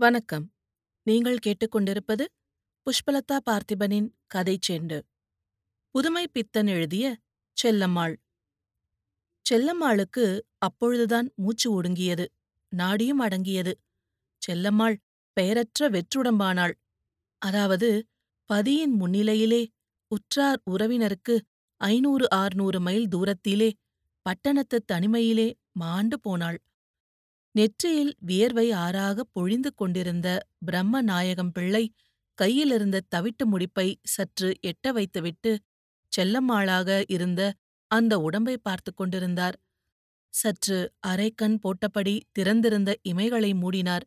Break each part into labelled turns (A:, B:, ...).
A: வணக்கம். நீங்கள் கேட்டுக்கொண்டிருப்பது புஷ்பலதா பார்த்திபனின் கதை செண்டு. புதுமை பித்தன் எழுதிய செல்லம்மாள். செல்லம்மாளுக்கு அப்பொழுதுதான் மூச்சு ஒடுங்கியது நாடியும் அடங்கியது. செல்லம்மாள் பெயரற்ற வெற்றுடம்பானாள். அதாவது பதியின் முன்னிலையிலே உற்றார் உறவினருக்கு ஐநூறு ஆறுநூறு மைல் தூரத்திலே பட்டணத்துத் தனிமையிலே மாண்டு போனாள். நெற்றியில் வியர்வை ஆறாகப் பொழிந்து கொண்டிருந்த பிரம்ம நாயகம் பிள்ளை கையிலிருந்த தவிட்டு முடிப்பை சற்று எட்ட வைத்துவிட்டு செல்லம்மாளாக இருந்த அந்த உடம்பை பார்த்து கொண்டிருந்தார். சற்று அரைக்கண் போட்டபடி திறந்திருந்த இமைகளை மூடினார்.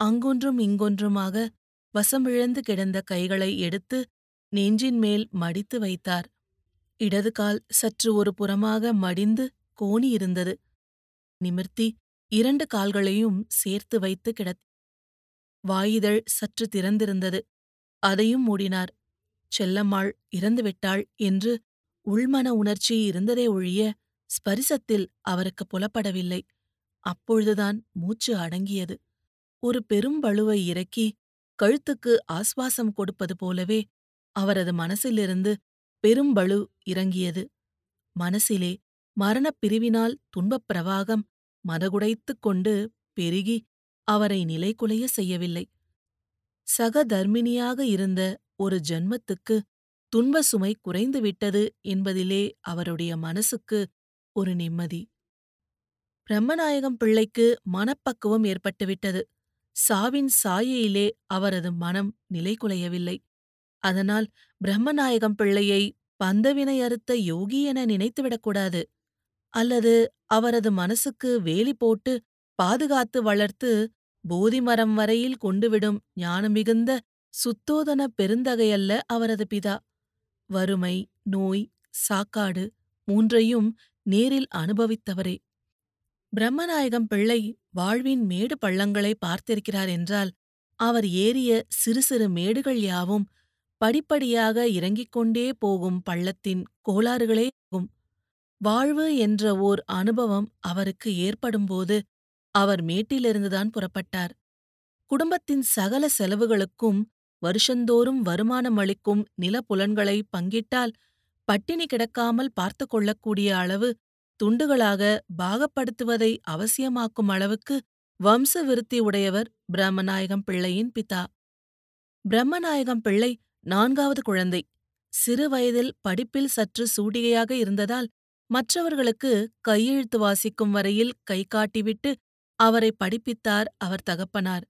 A: அங்கொன்றும் இங்கொன்றுமாக வசமிழந்து கிடந்த கைகளை எடுத்து நெஞ்சின் மேல் மடித்து வைத்தார். இடது கால் சற்று ஒரு புறமாக மடிந்து கோணியிருந்தது. நிமிர்த்தி இரண்டு கால்களையும் சேர்த்து வைத்து கிடத் வாயிதழ் சற்று திறந்திருந்தது. அதையும் மூடினார். செல்லம்மாள் இறந்துவிட்டாள் என்று உள்மன உணர்ச்சி இருந்ததே ஒழிய ஸ்பரிசத்தில் அவருக்கு புலப்படவில்லை. அப்பொழுதுதான் மூச்சு அடங்கியது. ஒரு பெரும் பளுவை இறக்கி கழுத்துக்கு ஆஸ்வாசம் கொடுப்பது போலவே அவரது மனசிலிருந்து பெரும்பழு இறங்கியது. மனசிலே மரணப் பிரிவினால் துன்பப் பிரவாகம் மதகுடைத்துக் கொண்டு பெருகி அவரை நிலைகுலைய செய்யவில்லை. சகதர்மிணியாக இருந்த ஒரு ஜன்மத்துக்கு துன்ப சுமை குறைந்துவிட்டது என்பதிலே அவருடைய மனசுக்கு ஒரு நிம்மதி. பிரம்மநாயகம் பிள்ளைக்கு மனப்பக்குவம் ஏற்பட்டுவிட்டது. சாவின் சாயையிலே அவரது மனம் நிலைகுலையவில்லை அதனால் பிரம்மநாயகம் பிள்ளையை பந்தவினை அறுத்த யோகி என நினைத்துவிடக்கூடாது. அல்லது அவரது மனசுக்கு வேலி போட்டு பாதுகாத்து வளர்த்து போதிமரம் வரையில் கொண்டுவிடும் ஞானமிகுந்த சுத்தோதன பெருந்தகையல்ல அவரது பிதா. வறுமை நோய் சாக்காடு மூன்றையும் நேரில் அனுபவித்தவரே. பிரம்மநாயகம் பிள்ளை வாழ்வின் மேடு பள்ளங்களை பார்த்திருக்கிறார் என்றால் அவர் ஏறிய சிறு சிறு மேடுகள் யாவும் படிப்படியாக இறங்கிக் கொண்டே போகும் பள்ளத்தின் கோளாறுகளே ஆகும். வாழ்வு என்ற ஓர் அனுபவம் அவருக்கு ஏற்படும்போது அவர் மேட்டிலிருந்துதான் புறப்பட்டார். குடும்பத்தின் சகல செலவுகளுக்கும் வருஷந்தோறும் வருமானம் அளிக்கும் நிலப்புலன்களை பங்கிட்டால் பட்டினி கிடக்காமல் பார்த்து கொள்ளக்கூடிய அளவு துண்டுகளாக பாகப்படுத்துவதை அவசியமாக்கும் அளவுக்கு வம்ச விருத்தி உடையவர் பிரம்மநாயகம் பிள்ளையின் பிதா. பிரம்மநாயகம் பிள்ளை நான்காவது குழந்தை. சிறு வயதில் படிப்பில் சற்று சூடிகையாக இருந்ததால் மற்றவர்களுக்கு கையெழுத்து வாசிக்கும் வரையில் கை காட்டிவிட்டு அவரை படிப்பித்தார் அவர் தகப்பனார்.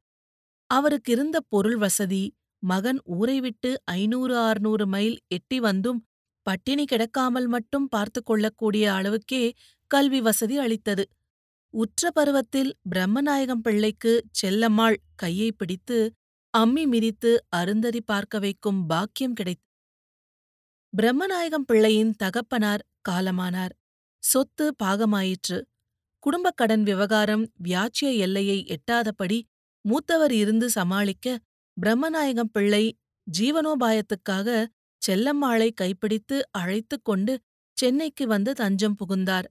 A: அவருக்கிருந்த பொருள் வசதி மகன் ஊரை விட்டு ஐநூறு ஆறுநூறு மைல் எட்டி வந்தும் பட்டினி கிடக்காமல் மட்டும் பார்த்து கொள்ளக்கூடிய அளவுக்கே கல்வி வசதி அளித்தது. உற்ற பருவத்தில் பிரம்மநாயகம் பிள்ளைக்கு செல்லம்மாள் கையை பிடித்து அம்மி மிதித்து அருந்ததி பார்க்க வைக்கும் பாக்கியம் கிடைத்தது பிரம்மநாயகம் பிள்ளையின் தகப்பனார் காலமானார். சொத்து பாகமாயிற்று. குடும்பக் கடன் விவகாரம் வியாச்சிய எல்லையை எட்டாதபடி மூத்தவர் இருந்து சமாளிக்க பிரம்மநாயகம் பிள்ளை ஜீவனோபாயத்துக்காக செல்லம்மாளை கைப்பிடித்து அழைத்துக் கொண்டு சென்னைக்கு வந்து தஞ்சம் புகுந்தார்.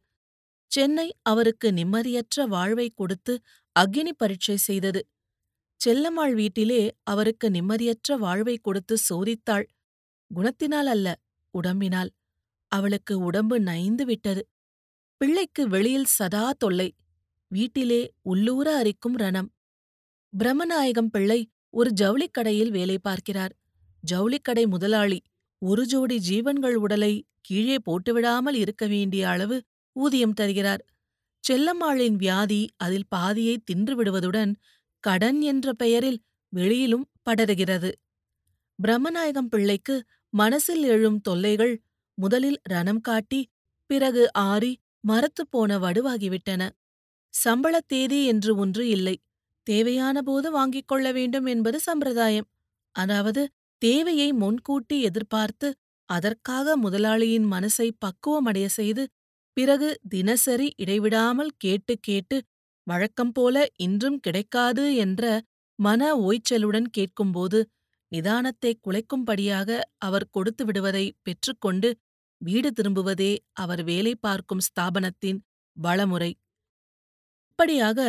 A: சென்னை அவருக்கு நிம்மதியற்ற வாழ்வை கொடுத்து அக்னி பரீட்சை செய்தது. செல்லம்மாள் வீட்டிலே அவருக்கு நிம்மதியற்ற வாழ்வை கொடுத்து சோதித்தாள். குணத்தினால் அல்ல. உடம்பினால். அவளுக்கு உடம்பு நைந்து விட்டது. பிள்ளைக்கு வெளியில் சதா தொல்லை. வீட்டிலே உள்ளூர அரிக்கும் ரணம். பிரம்மநாயகம் பிள்ளை ஒரு ஜவுளிக்கடையில் வேலை பார்க்கிறார். ஜவுளிக்கடை முதலாளி ஒரு ஜோடி ஜீவன்கள் உடலை கீழே போட்டுவிடாமல் இருக்க வேண்டிய அளவு ஊதியம் தருகிறார். செல்லம்மாளின் வியாதி அதில் பாதியை தின்று விடுவதுடன் கடன் என்ற பெயரில் வெளியிலும் படருகிறது. பிரம்மநாயகம் பிள்ளைக்கு மனசில் எழும் தொல்லைகள் முதலில் ரணம் காட்டி பிறகு ஆறி மரத்துப் போன வடுவாகிவிட்டன. சம்பளத் தேதி என்று ஒன்று இல்லை. தேவையான போது வாங்கிக் கொள்ள வேண்டும் என்பது சம்பிரதாயம். அதாவது தேவையை முன்கூட்டி எதிர்பார்த்து அதற்காக முதலாளியின் மனசை பக்குவமடைய செய்து பிறகு தினசரி இடைவிடாமல் கேட்டு கேட்டு வழக்கம் போல இன்றும் கிடைக்காது என்ற மன ஓய்ச்சலுடன் கேட்கும்போது நிதானத்தை குலைக்கும்படியாக அவர் கொடுத்து விடுவதை பெற்றுக்கொண்டு வீடு திரும்புவதே அவர் வேலை பார்க்கும் ஸ்தாபனத்தின் வளமுறை. இப்படியாக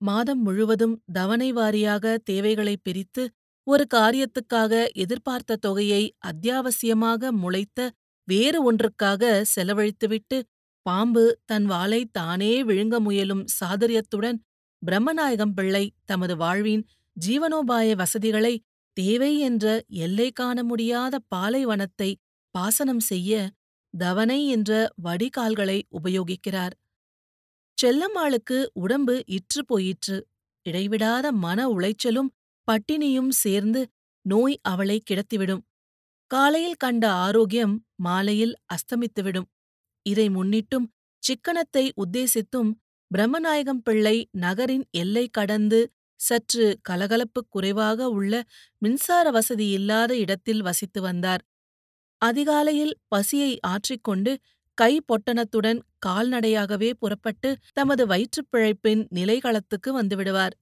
A: மாதம் முழுவதும் தவணை வாரியாக தேவைகளை பிரித்து ஒரு காரியத்துக்காக எதிர்பார்த்த தொகையை அத்தியாவசியமாக முளைத்த வேறு ஒன்றுக்காக செலவழித்துவிட்டு பாம்பு தன் வாளை தானே விழுங்க முயலும் சாதுரியத்துடன் பிரம்மநாயகம் பிள்ளை தமது வாழ்வின் ஜீவனோபாய வசதிகளை தேவை என்ற எல்லை காண முடியாத பாலைவனத்தை பாசனம் செய்ய தவனை என்ற வடிகால்களை உபயோகிக்கிறார். செல்லம்மாளுக்கு உடம்பு இற்று போயிற்று. இடைவிடாத மன உளைச்சலும் பட்டினியும் சேர்ந்து நோய் அவளை கிடத்திவிடும். காலையில் கண்ட ஆரோக்கியம் மாலையில் அஸ்தமித்துவிடும். இதை முன்னிட்டும் சிக்கனத்தை உத்தேசித்தும் பிரம்மநாயகம் பிள்ளை நகரின் எல்லை கடந்து சற்று கலகலப்பு குறைவாக உள்ள மின்சார வசதி இல்லாத இடத்தில் வசித்து வந்தார். அதிகாலையில் பசியை ஆற்றிக்கொண்டு கை பொட்டணத்துடன் கால்நடையாகவே புறப்பட்டு தமது வயிற்றுப் பிழைப்பின் நிலைகளத்துக்கு வந்துவிடுவார்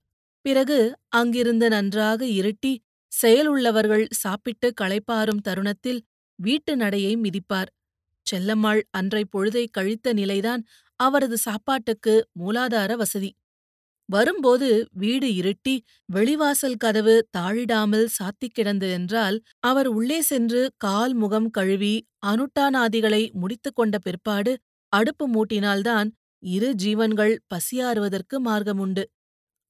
A: பிறகு அங்கிருந்து நன்றாக இருட்டி செயலுள்ளவர்கள் சாப்பிட்டு களைப்பாறும் தருணத்தில் வீட்டு நடையை மிதிப்பார். செல்லம்மாள் அன்றை பொழுதை கழித்த நிலைதான் அவரது சாப்பாட்டுக்கு மூலாதார வசதி. வரும்போது வீடு இருட்டி வெளிவாசல் கதவு தாழிடாமல் சாத்திக் கிடந்து என்றால் அவர் உள்ளே சென்று கால் முகம் கழுவி அனுட்டானாதிகளை முடித்துக் கொண்ட பிற்பாடு அடுப்பு மூட்டினால்தான் இரு ஜீவன்கள் பசியாறுவதற்கு மார்க்கமுண்டு.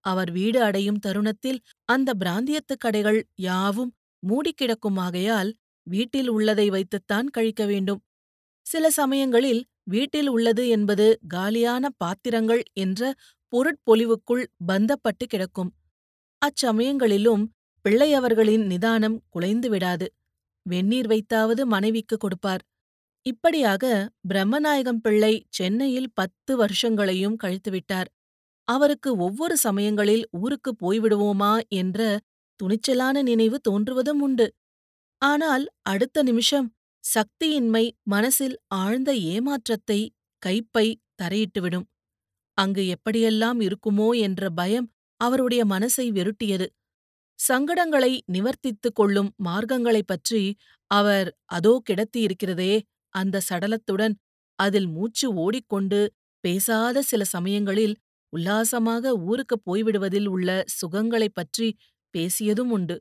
A: அவர் வீடு அடையும் தருணத்தில் அந்த பிராந்தியத்துக் கடைகள் யாவும் மூடிக்கிடக்குமாகையால் வீட்டில் உள்ளதை வைத்துத்தான் கழிக்க வேண்டும். சில சமயங்களில் வீட்டில் உள்ளது என்பது காலியான பாத்திரங்கள் என்ற பொருட்பொலிவுக்குள் பந்தப்பட்டு கிடக்கும். அச்சமயங்களிலும் பிள்ளையவர்களின் நிதானம் குலைந்து விடாது வெந்நீர் வைத்தாவது மனைவிக்கு கொடுப்பார். இப்படியாக பிரம்மநாயகம் பிள்ளை சென்னையில் பத்து வருஷங்களையும் கழித்துவிட்டார். அவருக்கு ஒவ்வொரு சமயங்களில் ஊருக்கு போய்விடுவோமா என்ற துணிச்சலான நினைவு தோன்றுவதும் உண்டு. ஆனால் அடுத்த நிமிஷம் சக்தியின்மை மனசில் ஆழ்ந்த ஏமாற்றத்தை கைப்பை தரையிட்டுவிடும். அங்கு எப்படியெல்லாம் இருக்குமோ என்ற பயம் அவருடைய மனசை வெருட்டியது சங்கடங்களை நிவர்த்தித்துக் கொள்ளும் மார்க்கங்களைப் பற்றி அவர் அதோ கிடத்தியிருக்கிறதே அந்த சடலத்துடன் அதில் மூச்சு ஓடிக்கொண்டு பேசாத சில சமயங்களில் உல்லாசமாக ஊருக்குப் போய்விடுவதில் உள்ள சுகங்களைப் பற்றி பேசியதும் உண்டு.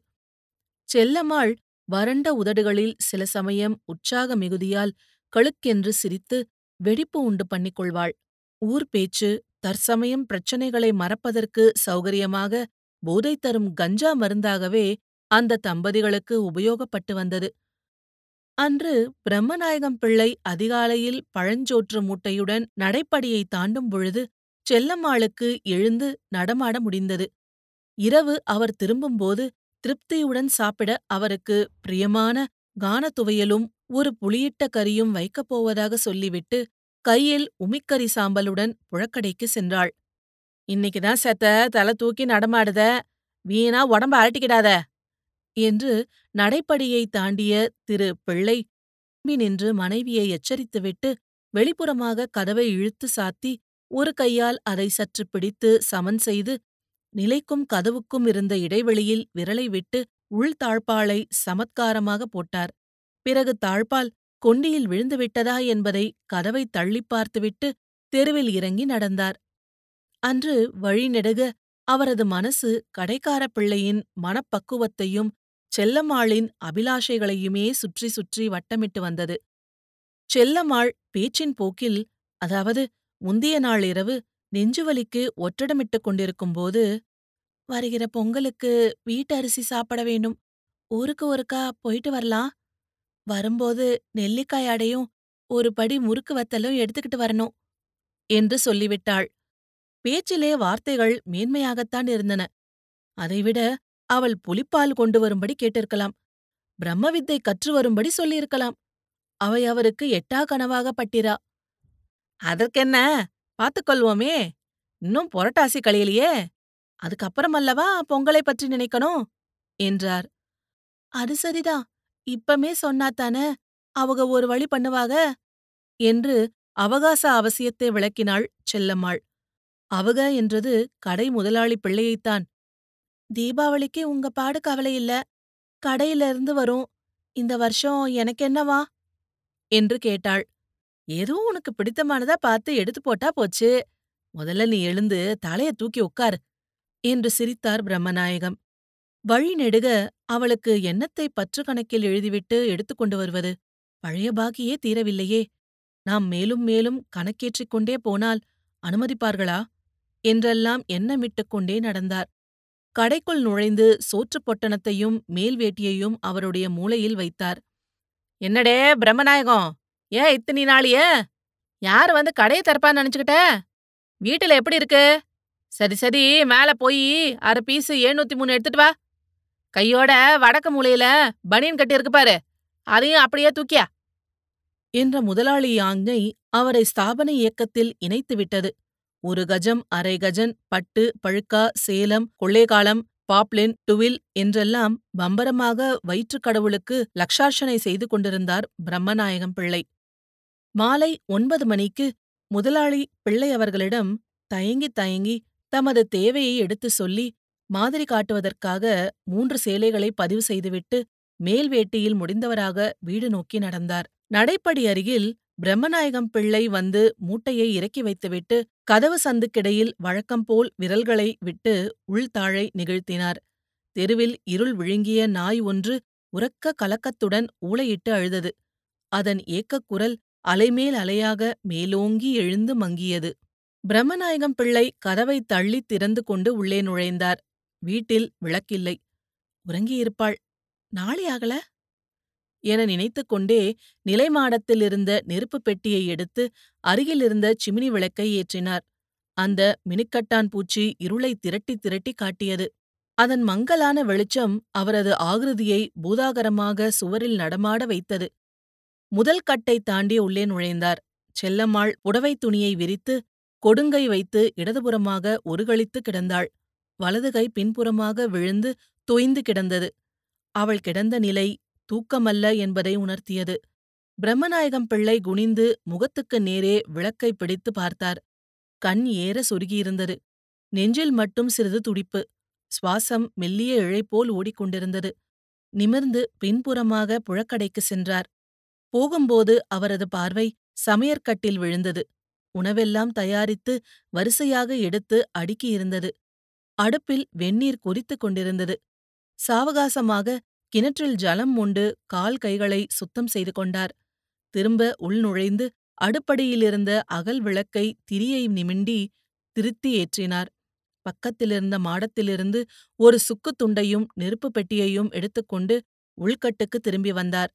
A: செல்லம்மாள் வறண்ட உதடுகளில் சில சமயம் உற்சாக மிகுதியால் கழுக்கென்று சிரித்து வெடிப்பு உண்டு பண்ணிக்கொள்வாள் ஊர் பேச்சு தற்சமயம் பிரச்சனைகளை மறப்பதற்கு சௌகரியமாக போதை தரும் கஞ்சா மருந்தாகவே அந்த தம்பதிகளுக்கு உபயோகப்பட்டு வந்தது. அன்று பிரம்மநாயகம் பிள்ளை அதிகாலையில் பழஞ்சோற்று மூட்டையுடன் நடைப்படியை தாண்டும் பொழுது செல்லம்மாளுக்கு எழுந்து நடமாட முடிந்தது. இரவு அவர் திரும்பும்போது திருப்தியுடன் சாப்பிட அவருக்கு பிரியமான கானத்துவையலும் ஒரு புளியிட்ட கறியும் வைக்கப் போவதாக சொல்லிவிட்டு கையில் உமிக்கறி சாம்பலுடன் புழக்கடைக்கு சென்றாள். இன்னைக்குதான் செத்த தலை தூக்கி நடமாடுத வீணா உடம்ப அழட்டிக்கிடாத என்று நடைப்படியை தாண்டிய திரு பிள்ளை நின்று மனைவியை எச்சரித்துவிட்டு வெளிப்புறமாக கதவை இழுத்து சாத்தி ஒரு கையால் அதை சற்று பிடித்து சமன் செய்து நிலைக்கும் கதவுக்கும் இருந்த இடைவெளியில் விரலை விட்டு உள் தாழ்பாலை சமத்காரமாக போட்டார். பிறகு தாழ்பால் கொண்டியில் விழுந்துவிட்டதா என்பதை கதவை தள்ளிப் பார்த்துவிட்டு தெருவில் இறங்கி நடந்தார். அன்று வழிநெடுக அவரது மனசு கடைக்காரப் பிள்ளையின் மனப்பக்குவத்தையும் செல்லம்மாளின் அபிலாஷைகளையுமே சுற்றி சுற்றி வட்டமிட்டு வந்தது. செல்லம்மாள் பேச்சின் போக்கில் அதாவது முந்திய நாள் இரவு நெஞ்சுவலிக்கு ஒற்றடமிட்டுக் கொண்டிருக்கும்போது வருகிற பொங்கலுக்கு வீட்டரிசி சாப்பிட வேண்டும். ஊருக்கு ஒருக்கா போயிட்டு வரலாம். வரும்போது நெல்லிக்காய் அடையும் ஒரு படி முறுக்கு வத்தலும் எடுத்துக்கிட்டு வரணும் என்று சொல்லிவிட்டாள். பேச்சிலே வார்த்தைகள் மேன்மையாகத்தான் இருந்தன. அதைவிட அவள் புலிப்பால் கொண்டு வரும்படி கேட்டிருக்கலாம். பிரம்ம வித்தை கற்று வரும்படி சொல்லியிருக்கலாம். அவை அவருக்கு எட்டா கனவாக பட்டிரா. அதற்கென்ன? பார்த்துக்கொள்வோமே இன்னும் புரட்டாசி கழியலையே அதுக்கப்புறமல்லவா பொங்கலை பற்றி நினைக்கணும்? என்றார். அது சரிதான். இப்பமே சொன்னாத்தானே அவங்க ஒரு வழி பண்ணுவாக? என்று அவகாச அவசியத்தை விளக்கினாள் செல்லம்மாள். அவக என்றது கடை முதலாளி பிள்ளையைத்தான். தீபாவளிக்கு உங்க பாடு கவலை இல்ல. கடையில இருந்து வரும். இந்த வருஷம் எனக்கு என்னவா? என்று கேட்டாள். ஏதோ உனக்கு பிடித்தமானதா பார்த்து எடுத்து போட்டா போச்சு. முதல்ல நீ எழுந்து தலைய தூக்கி உட்காரு என்று சிரித்தார் பிரம்மநாயகம். வழி நெடுக அவளுக்கு என்னத்தை பற்று கணக்கில் எழுதிவிட்டு எடுத்துக்கொண்டு வருவது பழைய பாக்கியே தீரவில்லையே. நாம் மேலும் மேலும் கணக்கேற்றிக் கொண்டே போனால் அனுமதிப்பார்களா? என்றெல்லாம் எண்ணமிட்டுக் கொண்டே நடந்தார். கடைக்குள் நுழைந்து சோற்றுப் பொட்டணத்தையும் மேல் வேட்டியையும் அவருடைய மூலையில் வைத்தார். என்னடே பிரம்மநாயகம் ஏன் இத்தனி நாளிய? யார் வந்து கடையை திறப்பான்னு நினைச்சுக்கிட்ட? வீட்டுல எப்படி இருக்கு? சரி சரி மேல போய் அரை பீஸ் ஏழ்நூத்தி மூணு எடுத்துட்டு வா. கையோட வடக்கு மூலையில பனியன் கட்டி இருக்கு பாரு. அதையும் அப்படியே தூக்கியா? என்ற முதலாளி ஆஞ்ஞை அவரை ஸ்தாபன இயக்கத்தில் இணைத்துவிட்டது ஒரு கஜம் அரை கஜன் பட்டு பழுக்கா சேலம் கொள்ளேகாலம் பாப்லின் டுவில் என்றெல்லாம் பம்பரமாக வயிற்றுக் கடவுளுக்கு லக்ஷார்ச்சனை செய்து கொண்டிருந்தார் பிரம்மநாயகம் பிள்ளை. மாலை ஒன்பது மணிக்கு முதலாளி பிள்ளை அவர்களிடம் தயங்கி தயங்கி தமது தேவையை எடுத்துச் சொல்லி மாதிரி காட்டுவதற்காக மூன்று சேலைகளை பதிவு செய்துவிட்டு மேல் வேட்டியில் முடிந்தவராக வீடு நோக்கி நடந்தார். நடைப்படி அருகில் பிரம்மநாயகம் பிள்ளை வந்து மூட்டையை இறக்கி வைத்துவிட்டு கதவு சந்துக்கிடையில் வழக்கம்போல் விரல்களை விட்டு உள்தாழை நிகழ்த்தினார். தெருவில் இருள் விழுங்கிய நாய் ஒன்று உறக்க கலக்கத்துடன் ஊளையிட்டு அழுதது. அதன் ஏக்கக் குரல் அலைமேல் அலையாக மேலோங்கி எழுந்து மங்கியது. பிரம்மநாயகம் பிள்ளை கதவை தள்ளித் திறந்து கொண்டு உள்ளே நுழைந்தார். வீட்டில் விளக்கில்லை. உறங்கியிருப்பாள். நாளை ஆகல என நினைத்துக்கொண்டே நிலைமாடத்தில் இருந்த நெருப்புப் பெட்டியை எடுத்து அருகிலிருந்த சிமினி விளக்கை ஏற்றினார். அந்த மினுக்கட்டான் பூச்சி இருளை திரட்டி திரட்டி காட்டியது. அதன் மங்கலான வெளிச்சம் அவரது ஆகிருதியை பூதாகரமாக சுவரில் நடமாட வைத்தது. முதல் கட்டை தாண்டி உள்ளே நுழைந்தார். செல்லம்மாள் புடவை துணியை விரித்து கொடுங்கை வைத்து இடதுபுறமாக ஒருகளித்து கிடந்தாள். வலது கை பின்புறமாக விழுந்து தொய்ந்து கிடந்தது. அவள் கிடந்த நிலை தூக்கமல்ல என்பதை உணர்த்தியது. பிரம்மநாயகம் பிள்ளை குனிந்து முகத்துக்கு நேரே விளக்கை பிடித்து பார்த்தார். கண் ஏற சொருகியிருந்தது. நெஞ்சில் மட்டும் சிறிது துடிப்பு. சுவாசம் மெல்லிய இழைப்போல் ஓடிக்கொண்டிருந்தது. நிமிர்ந்து பின்புறமாக புழக்கடைக்கு சென்றார். போகும்போது அவரது பார்வை சமையற்கட்டில் விழுந்தது. உணவெல்லாம் தயாரித்து வரிசையாக எடுத்து அடுக்கியிருந்தது. அடுப்பில் வெந்நீர் கொதித்துக் கொண்டிருந்தது. சாவகாசமாக கிணற்றில் ஜலம் உண்டு கால் கைகளை சுத்தம் செய்து கொண்டார். திரும்ப உள்நுழைந்து அடுப்படியிலிருந்த அகல் விளக்கை திரியை நிமிண்டி திருத்தி ஏற்றினார். பக்கத்திலிருந்த மாடத்திலிருந்து ஒரு சுக்குத் துண்டையும் நெருப்புப் பெட்டியையும் எடுத்துக்கொண்டு உள்கட்டுக்கு திரும்பி வந்தார்.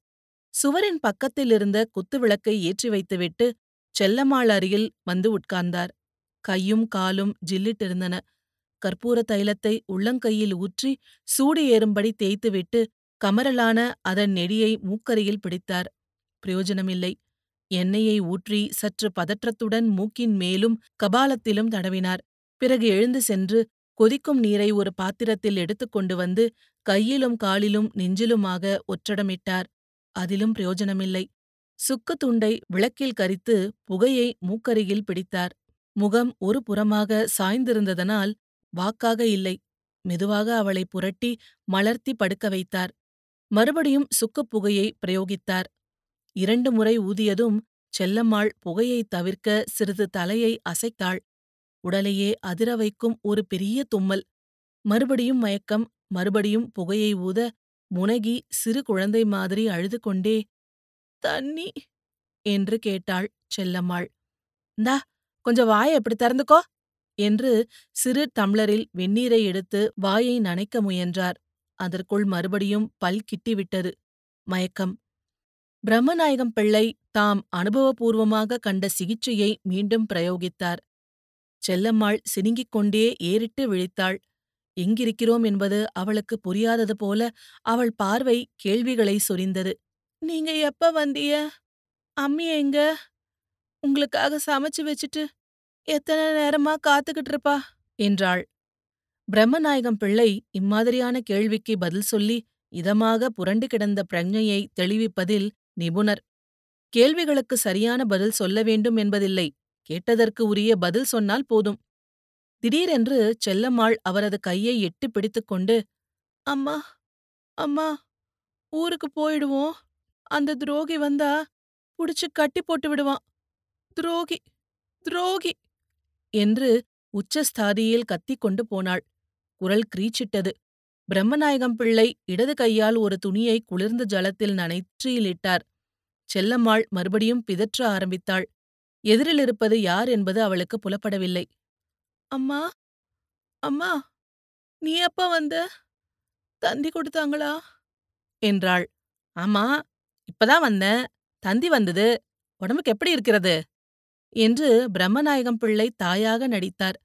A: சுவரின் பக்கத்திலிருந்த குத்து விளக்கை ஏற்றி வைத்துவிட்டு செல்லம்மாள் அருகில் வந்து உட்கார்ந்தார். கையும் காலும் ஜில்லிட்டிருந்தன. கற்பூர தைலத்தை உள்ளங்கையில் ஊற்றி சூடு ஏறும்படி தேய்த்துவிட்டு கமரலான அதன் நெடியை மூக்கரையில் பிடித்தார். பிரயோஜனமில்லை. எண்ணெயை ஊற்றி சற்று பதற்றத்துடன் மூக்கின் மேலும் கபாலத்திலும் தடவினார். பிறகு எழுந்து சென்று கொதிக்கும் நீரை ஒரு பாத்திரத்தில் எடுத்துக்கொண்டு வந்து கையிலும் காலிலும் நெஞ்சிலுமாக ஒற்றடமிட்டார். அதிலும் பிரயோஜனமில்லை. சுக்கு துண்டை விளக்கில் கரித்து புகையை மூக்கருகில் பிடித்தார். முகம் ஒரு புறமாக சாய்ந்திருந்ததனால் வாக்காக இல்லை. மெதுவாக அவளை புரட்டி மலர்த்தி படுக்க வைத்தார். மறுபடியும் சுக்குப் புகையை பிரயோகித்தார். இரண்டு முறை ஊதியதும் செல்லம்மாள் புகையைத் தவிர்க்க சிறிது தலையை அசைத்தாள். உடலையே அதிர வைக்கும் ஒரு பெரிய தும்மல். மறுபடியும் மயக்கம் மறுபடியும் புகையை ஊத முனகி சிறு குழந்தை மாதிரி அழுது கொண்டே தண்ணி என்று கேட்டாள் செல்லம்மாள். இந்தா கொஞ்சம் வாயை இப்படி திறந்துக்கோ. என்று சிறு டம்ளரில் வெந்நீரை எடுத்து வாயை நனைக்க முயன்றார். அதற்குள் மறுபடியும் பல் கிட்டிவிட்டது. மயக்கம். பிரம்மநாயகம் பிள்ளை தாம் அனுபவபூர்வமாக கண்ட சிகிச்சையை மீண்டும் பிரயோகித்தார். செல்லம்மாள் சினுங்கிக் கொண்டே ஏறிட்டு விழித்தாள். எங்கிருக்கிறோம்? என்பது அவளுக்கு புரியாதது போல அவள் பார்வை கேள்விகளை சொரிந்தது. நீங்க எப்ப வந்திய அம்மி எங்க? உங்களுக்காக சமைச்சு வச்சுட்டு எத்தனை நேரமா காத்துக்கிட்டு இருப்பா என்றாள். பிரம்மநாயகம் பிள்ளை இம்மாதிரியான கேள்விக்கு பதில் சொல்லி இதமாக புரண்டு கிடந்த பிரஜையை தெளிவிப்பதில் நிபுணர். கேள்விகளுக்கு சரியான பதில் சொல்ல வேண்டும் என்பதில்லை. கேட்டதற்கு உரிய பதில் சொன்னால் போதும். திடீரென்று செல்லம்மாள் அவரது கையை எட்டி பிடித்துக்கொண்டு அம்மா அம்மா ஊருக்கு போயிடுவோம். அந்த துரோகி வந்தா புடிச்சு கட்டி போட்டு விடுவான். துரோகி துரோகி. என்று உச்சஸ்தாதியில் கத்திக் கொண்டு போனாள். குரல் கிரீச்சிட்டது. பிரம்மநாயகம் பிள்ளை இடது கையால் ஒரு துணியை குளிர்ந்த ஜலத்தில் நனைற்றியிலிட்டார் செல்லம்மாள் மறுபடியும் பிதற்ற ஆரம்பித்தாள். எதிரில் இருப்பது யார் என்பது அவளுக்கு புலப்படவில்லை. அம்மா அம்மா நீ அப்பா வந்த தந்தி கொடுத்தாங்களா? என்றாள். ஆமா இப்பதான் வந்தேன். தந்தி வந்தது. உடம்புக்கு எப்படி இருக்கிறது? என்று பிரம்மநாயகம் பிள்ளை தாயாக நடித்தார்.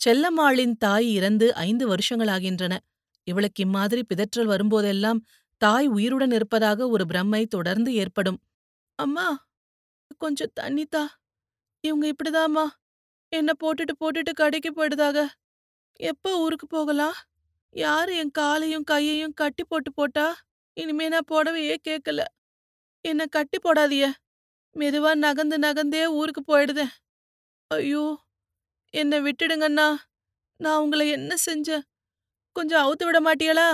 A: செல்லம்மாளின் தாய் இறந்து ஐந்து வருஷங்களாகின்றன. இவளுக்கு இம்மாதிரி பிதற்றல் வரும்போதெல்லாம் தாய் உயிருடன் இருப்பதாக ஒரு பிரம்மை தொடர்ந்து ஏற்படும். அம்மா கொஞ்சம் தண்ணித்தா இவங்க இப்படிதாம்மா. என்ன போட்டுட்டு போட்டுட்டு கடைக்கு போயிடுதாக. எப்ப ஊருக்கு போகலாம்? யாரு என் காலையும் கையையும் கட்டி போட்டு போட்டா? இனிமே நான் போடவையே கேட்கல என்ன கட்டி போடாதிய மெதுவா நகந்து நகந்தே ஊருக்கு போயிடுதேன். ஐயோ என்னை விட்டுடுங்கண்ணா. நான் உங்களை என்ன செஞ்சேன்? கொஞ்சம் அவுத்து விட மாட்டியலா?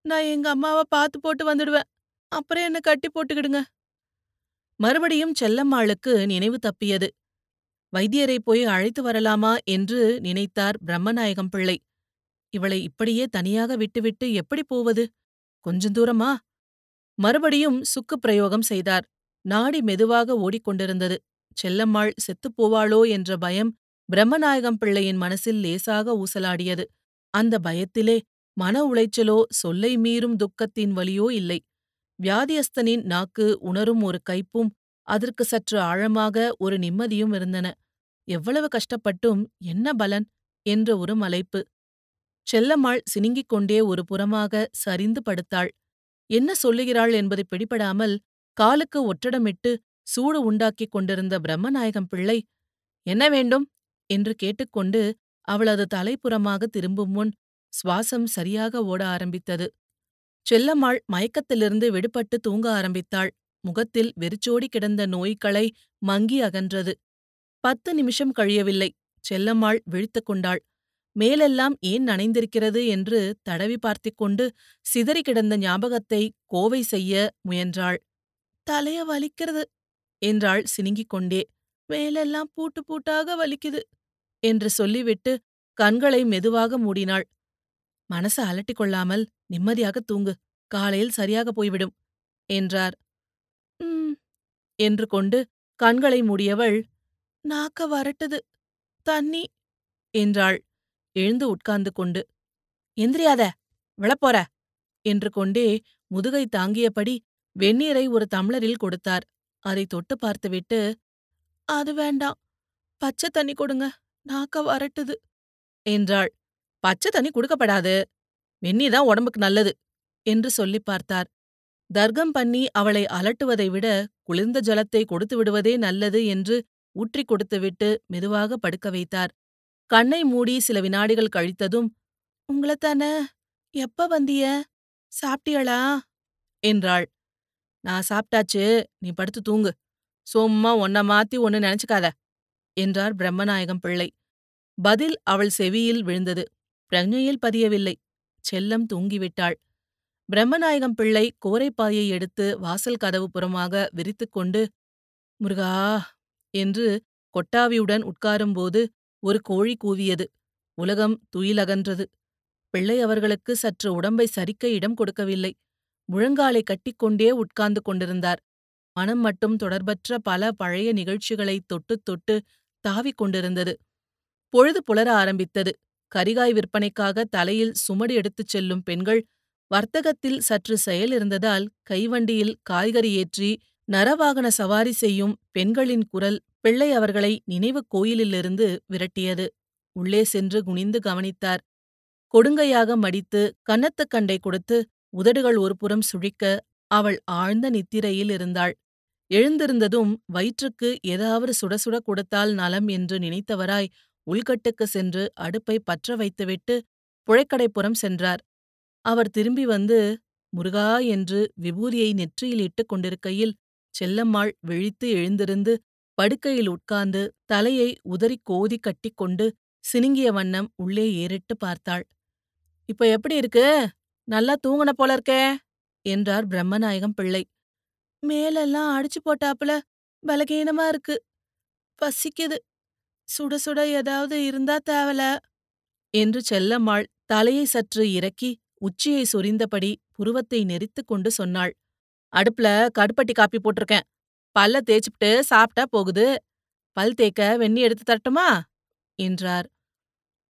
A: நான் எங்க அம்மாவை பார்த்து போட்டு வந்துடுவேன். அப்புறம் என்ன கட்டி போட்டுக்கிடுங்க. மறுபடியும் செல்லம்மாளுக்கு நினைவு தப்பியது. வைத்தியரை போய் அழைத்து வரலாமா என்று நினைத்தார் பிரம்மநாயகம் பிள்ளை. இவளை இப்படியே தனியாக விட்டுவிட்டு எப்படி போவது? கொஞ்சம் தூரமா? மறுபடியும் சுக்கு பிரயோகம் செய்தார். நாடி மெதுவாக ஓடிக்கொண்டிருந்தது. செல்லம்மாள் செத்துப் போவாளோ? என்ற பயம் பிரம்மநாயகம் பிள்ளையின் மனசில் லேசாக ஊசலாடியது. அந்த பயத்திலே மன உளைச்சலோ சொல்லை மீறும் துக்கத்தின் வலியோ இல்லை. வியாதியஸ்தனின் நாக்கு உணரும் ஒரு கைப்பும் அதற்கு சற்று ஆழமாக ஒரு நிம்மதியும் இருந்தன. எவ்வளவு கஷ்டப்பட்டும் என்ன பலன்? என்ற ஒரு மலைப்பு. செல்லம்மாள் சினுங்கிக் கொண்டே ஒரு புறமாக சரிந்து படுத்தாள். என்ன சொல்லுகிறாள் என்பது பிடிபடாமல் காலுக்கு ஒற்றடமிட்டு சூடு உண்டாக்கிக் கொண்டிருந்த பிரம்மநாயகம் பிள்ளை என்ன வேண்டும் என்று கேட்டுக்கொண்டு அவளது தலைப்புறமாக திரும்பும் முன் சுவாசம் சரியாக ஓட ஆரம்பித்தது. செல்லம்மாள் மயக்கத்திலிருந்து விடுபட்டு தூங்க ஆரம்பித்தாள். முகத்தில் வெறிச்சோடி கிடந்த நோய்களை மங்கி அகன்றது. பத்து நிமிஷம் கழியவில்லை. செல்லம்மாள் விழித்துக் கொண்டாள். மேலெல்லாம் ஏன் நனைந்திருக்கிறது என்று தடவி பார்த்திக் கொண்டு சிதறி கிடந்த ஞாபகத்தை கோவை செய்ய முயன்றாள். தலைய வலிக்கிறது. என்றாள் சினுங்கிக் கொண்டே மேலெல்லாம் பூட்டு பூட்டாக வலிக்குது என்று சொல்லிவிட்டு கண்களை மெதுவாக மூடினாள். மனச அலட்டிக் கொள்ளாமல் நிம்மதியாக தூங்கு. காலையில் சரியாக போய்விடும் என்றார். ம் என்று கொண்டு கண்களை மூடியவள் நாக்க வரட்டுது. தண்ணி என்றாள். எழுந்து உட்கார்ந்து கொண்டு எந்திரியாத விழப்போற என்று கொண்டே முதுகை தாங்கியபடி வெந்நீரை ஒரு தம்ளரில் கொடுத்தார். அதை தொட்டு பார்த்துவிட்டு அது வேண்டாம். பச்சை தண்ணி கொடுங்க. நாக்க வரட்டுது. என்றாள். பச்சை தண்ணி கொடுக்கப்படாது. வெந்நீர் தான் உடம்புக்கு நல்லது. என்று சொல்லி பார்த்தார். தர்க்கம் பண்ணி அவளை அலட்டுவதை விட குளிர்ந்த ஜலத்தை கொடுத்து விடுவதே நல்லது என்று ஊற்றிக் கொடுத்துவிட்டு மெதுவாக படுக்க வைத்தார். கண்ணை மூடி சில வினாடிகள் கழித்ததும் உங்களைத்தானே எப்ப வந்திய? சாப்பிட்டியளா? என்றாள். நான் சாப்பிட்டாச்சு நீ படுத்து தூங்கு. சும்மா ஒன்ன மாத்தி ஒன்னு நினைச்சுக்காத என்றார் பிரம்மநாயகம் பிள்ளை. பதில் அவள் செவியில் விழுந்தது. பிரஜையில் பதியவில்லை. செல்லம் தூங்கிவிட்டாள். பிரம்மநாயகம் பிள்ளை கோரைப்பாயை எடுத்து வாசல் கதவு புறமாக விரித்துக்கொண்டு முருகா என்று கொட்டாவியுடன் உட்காரும்போது ஒரு கோழி கூவியது. உலகம் துயிலகன்றது. பிள்ளை அவர்களுக்கு சற்று உடம்பை சரிக்க இடம் கொடுக்கவில்லை. முழங்காலை கட்டிக்கொண்டே உட்கார்ந்து கொண்டிருந்தார். மனம் மட்டும் தொடர்பற்ற பல பழைய நிகழ்ச்சிகளை தொட்டு தொட்டு தாவிக் கொண்டிருந்தது. பொழுது புலர ஆரம்பித்தது. கரிகாய் விற்பனைக்காக தலையில் சுமடு எடுத்துச் செல்லும் பெண்கள் வர்த்தகத்தில் சற்று செயல் இருந்ததால் கைவண்டியில் காய்கறி ஏற்றி நரவாகன சவாரி செய்யும் பெண்களின் குரல் பிள்ளை அவர்களை நினைவு கோயிலிலிருந்து விரட்டியது. உள்ளே சென்று குனிந்து கவனித்தார். கொடுங்கையாக மடித்து கன்னத்துக் கண்டை கொடுத்து உதடுகள் ஒருபுறம் சுழிக்க அவள் ஆழ்ந்த நித்திரையில் இருந்தாள். எழுந்திருந்ததும் வயிற்றுக்கு ஏதாவது சுட சுட கொடுத்தால் நலம் என்று நினைத்தவராய் உள்கட்டுக்கு சென்று அடுப்பை பற்ற வைத்துவிட்டு புழைக்கடைப்புறம் சென்றார். அவர் திரும்பி வந்து முருகா என்று விபூதியை நெற்றியில் இட்டுக் கொண்டிருக்கையில் செல்லம்மாள் விழித்து எழுந்திருந்து படுக்கையில் உட்கார்ந்து தலையை உதறிக் கோதி கட்டிக்கொண்டு சினுங்கிய வண்ணம் உள்ளே ஏறிட்டு பார்த்தாள். இப்ப எப்படி இருக்கு? நல்லா தூங்குன போல இருக்கே என்றார் பிரம்மநாயகம் பிள்ளை. மேலெல்லாம் அடிச்சு போட்டாப்புல பலகீனமா இருக்கு. பசிக்குது. சுட சுட ஏதாவது இருந்தா தேவல என்று செல்லம்மாள் தலையை சற்று இறக்கி உச்சியை சொரிந்தபடி புருவத்தை நெரித்துக் கொண்டு சொன்னாள். அடுப்புல கடுப்பட்டி காப்பி போட்டிருக்கேன். பல்ல தேய்ச்சிப்ட்டு சாப்பிட்டா போகுது. பல் தேய்க்க வெந்நி எடுத்து தரட்டுமா? என்றார்.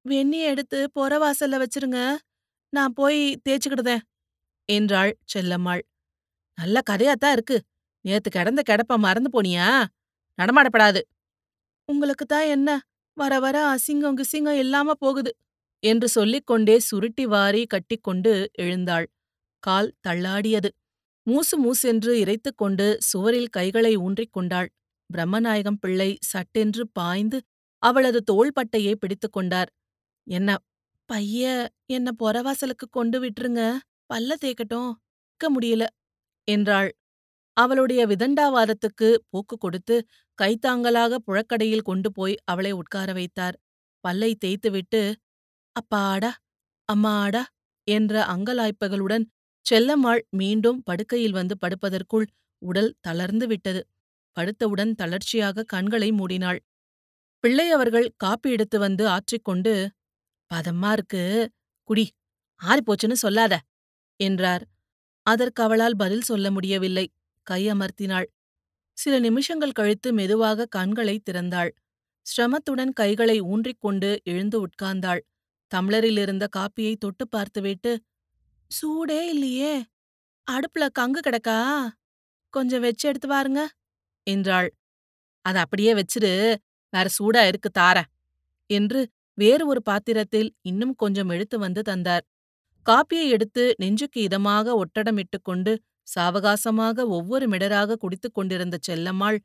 A: வெந்நிய எடுத்து பொற வாசல்ல வச்சிருங்க. நான் போய் தேய்ச்சிக்கிடுதேன் என்றாள் செல்லம்மாள். நல்ல கதையாத்தான் இருக்கு. நேத்து கிடந்த கிடப்ப மறந்து போனியா? நடமாடப்படாது. உங்களுக்கு தான் என்ன? வர வர அசிங்கம் கிசிங்கம் இல்லாம போகுது என்று சொல்லிக்கொண்டே சுருட்டி வாரி கட்டிக்கொண்டு எழுந்தாள். கால் தள்ளாடியது. மூசு மூசென்று இறைத்துக்கொண்டு சுவரில் கைகளை ஊன்றிக் கொண்டாள். பிரம்மநாயகம் பிள்ளை சட்டென்று பாய்ந்து அவளது தோள்பட்டையை பிடித்துக் கொண்டார். என்ன பைய என்ன பொறவாசலுக்கு கொண்டு விட்டுருங்க. பல்ல தேக்கட்டும். இருக்க முடியல. என்றாள். அவளுடைய விதண்டாவாதத்துக்கு போக்கு கொடுத்து கைத்தாங்கலாக புழக்கடையில் கொண்டு போய் அவளை உட்கார வைத்தார். பல்லை தேய்த்துவிட்டு அப்பாடா அம்மாடா என்ற அங்கலாய்ப்புகளுடன் செல்லம்மாள் மீண்டும் படுக்கையில் வந்து படுப்பதற்குள் உடல் தளர்ந்து விட்டது. படுத்தவுடன் தளர்ச்சியாக கண்களை மூடினாள். பிள்ளை அவர்கள் காப்பி எடுத்து வந்து ஆற்றிக்கொண்டு பதமா இருக்கு. குடி ஆறிப்போச்சுன்னு சொல்லாத என்றார். அதற்கு அவளால் பதில் சொல்ல முடியவில்லை. கையமர்த்தினாள் சில நிமிஷங்கள் கழித்து மெதுவாக கண்களை திறந்தாள். சிரமத்துடன் கைகளை ஊன்றிக்கொண்டு எழுந்து உட்கார்ந்தாள். தம்ளரில் இருந்த காப்பியை தொட்டு பார்த்துவிட்டு சூடே இல்லையே. அடுப்புல கங்கு கிடக்கா? கொஞ்சம் வச்சு எடுத்து பாருங்க என்றாள். அத அப்படியே வச்சிரு. வேற சூடா இருக்கு தார என்று வேறு ஒரு பாத்திரத்தில் இன்னும் கொஞ்சம் எடுத்து வந்து தந்தார். காப்பியை எடுத்து நெஞ்சுக்கு இதமாக ஒட்டடமிட்டுக் கொண்டு சாவகாசமாக ஒவ்வொரு மிடராக குடித்துக் கொண்டிருந்த செல்லம்மாள்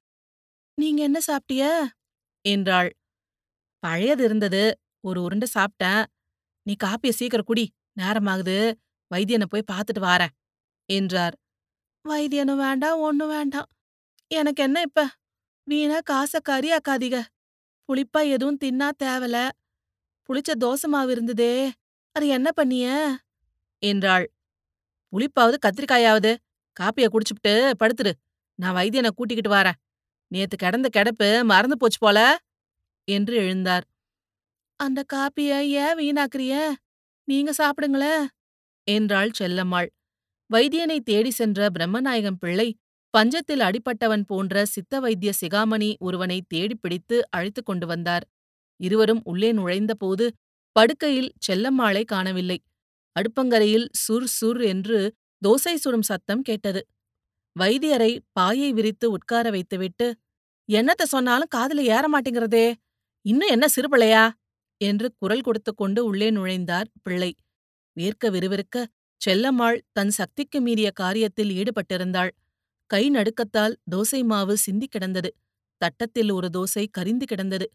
A: நீங்க என்ன சாப்பிட்டிய? என்றாள். பழையது இருந்தது. ஒரு உருண்டை சாப்பிட்டேன். நீ காப்பிய சீக்கிரம் குடி. நேரமாகுது. வைத்தியனை போய் பார்த்துட்டு வாரேன். என்றார். வைத்தியனும் வேண்டாம் ஒன்னும் வேண்டாம். எனக்கு என்ன இப்ப? வீணா காச கரியாக்காதீக புளிப்பா எதுவும் தின்னா தேவல. புளிச்ச தோசை மாவு இருந்ததே. அது என்ன பண்ணிய? என்றாள். புளிப்பாவது கத்திரிக்காயாவது. காப்பிய குடிச்சுப்ட்டு படுத்துரு. நான் வைத்தியனை கூட்டிக்கிட்டு வாரேன். நேத்து கிடந்த கிடப்பு மறந்து போச்சு போல. என்று எழுந்தார். அந்த காப்பிய ஏன் வீணாக்குறிய? நீங்க சாப்பிடுங்களே. என்றாள் செல்லம்மாள். வைத்தியனை தேடி சென்ற பிரம்மநாயகம் பிள்ளை பஞ்சத்தில் அடிபட்டவன் போன்ற சித்த வைத்திய சிகாமணி ஒருவனை தேடிப் பிடித்து அழைத்துக் கொண்டு வந்தார். இருவரும் உள்ளே நுழைந்தபோது படுக்கையில் செல்லம்மாளை காணவில்லை. அடுப்பங்கரையில் சுர் சுர் என்று தோசை சுடும் சத்தம் கேட்டது. வைத்தியரை பாயை விரித்து உட்கார வைத்துவிட்டு என்னத்த சொன்னாலும் காதுல ஏற மாட்டேங்கிறதே இன்னும் என்ன சிறுபிள்ளையா? என்று குரல் கொடுத்து கொண்டு உள்ளே நுழைந்தார் பிள்ளை. வேர்க்க விறுவிறுக்க செல்லம்மாள் தன் சக்திக்கு மீறிய காரியத்தில் ஈடுபட்டிருந்தாள். கை நடுக்கத்தால் தோசை மாவு சிந்தி கிடந்தது. தட்டத்தில் ஒரு தோசை கரிந்து கிடந்தது.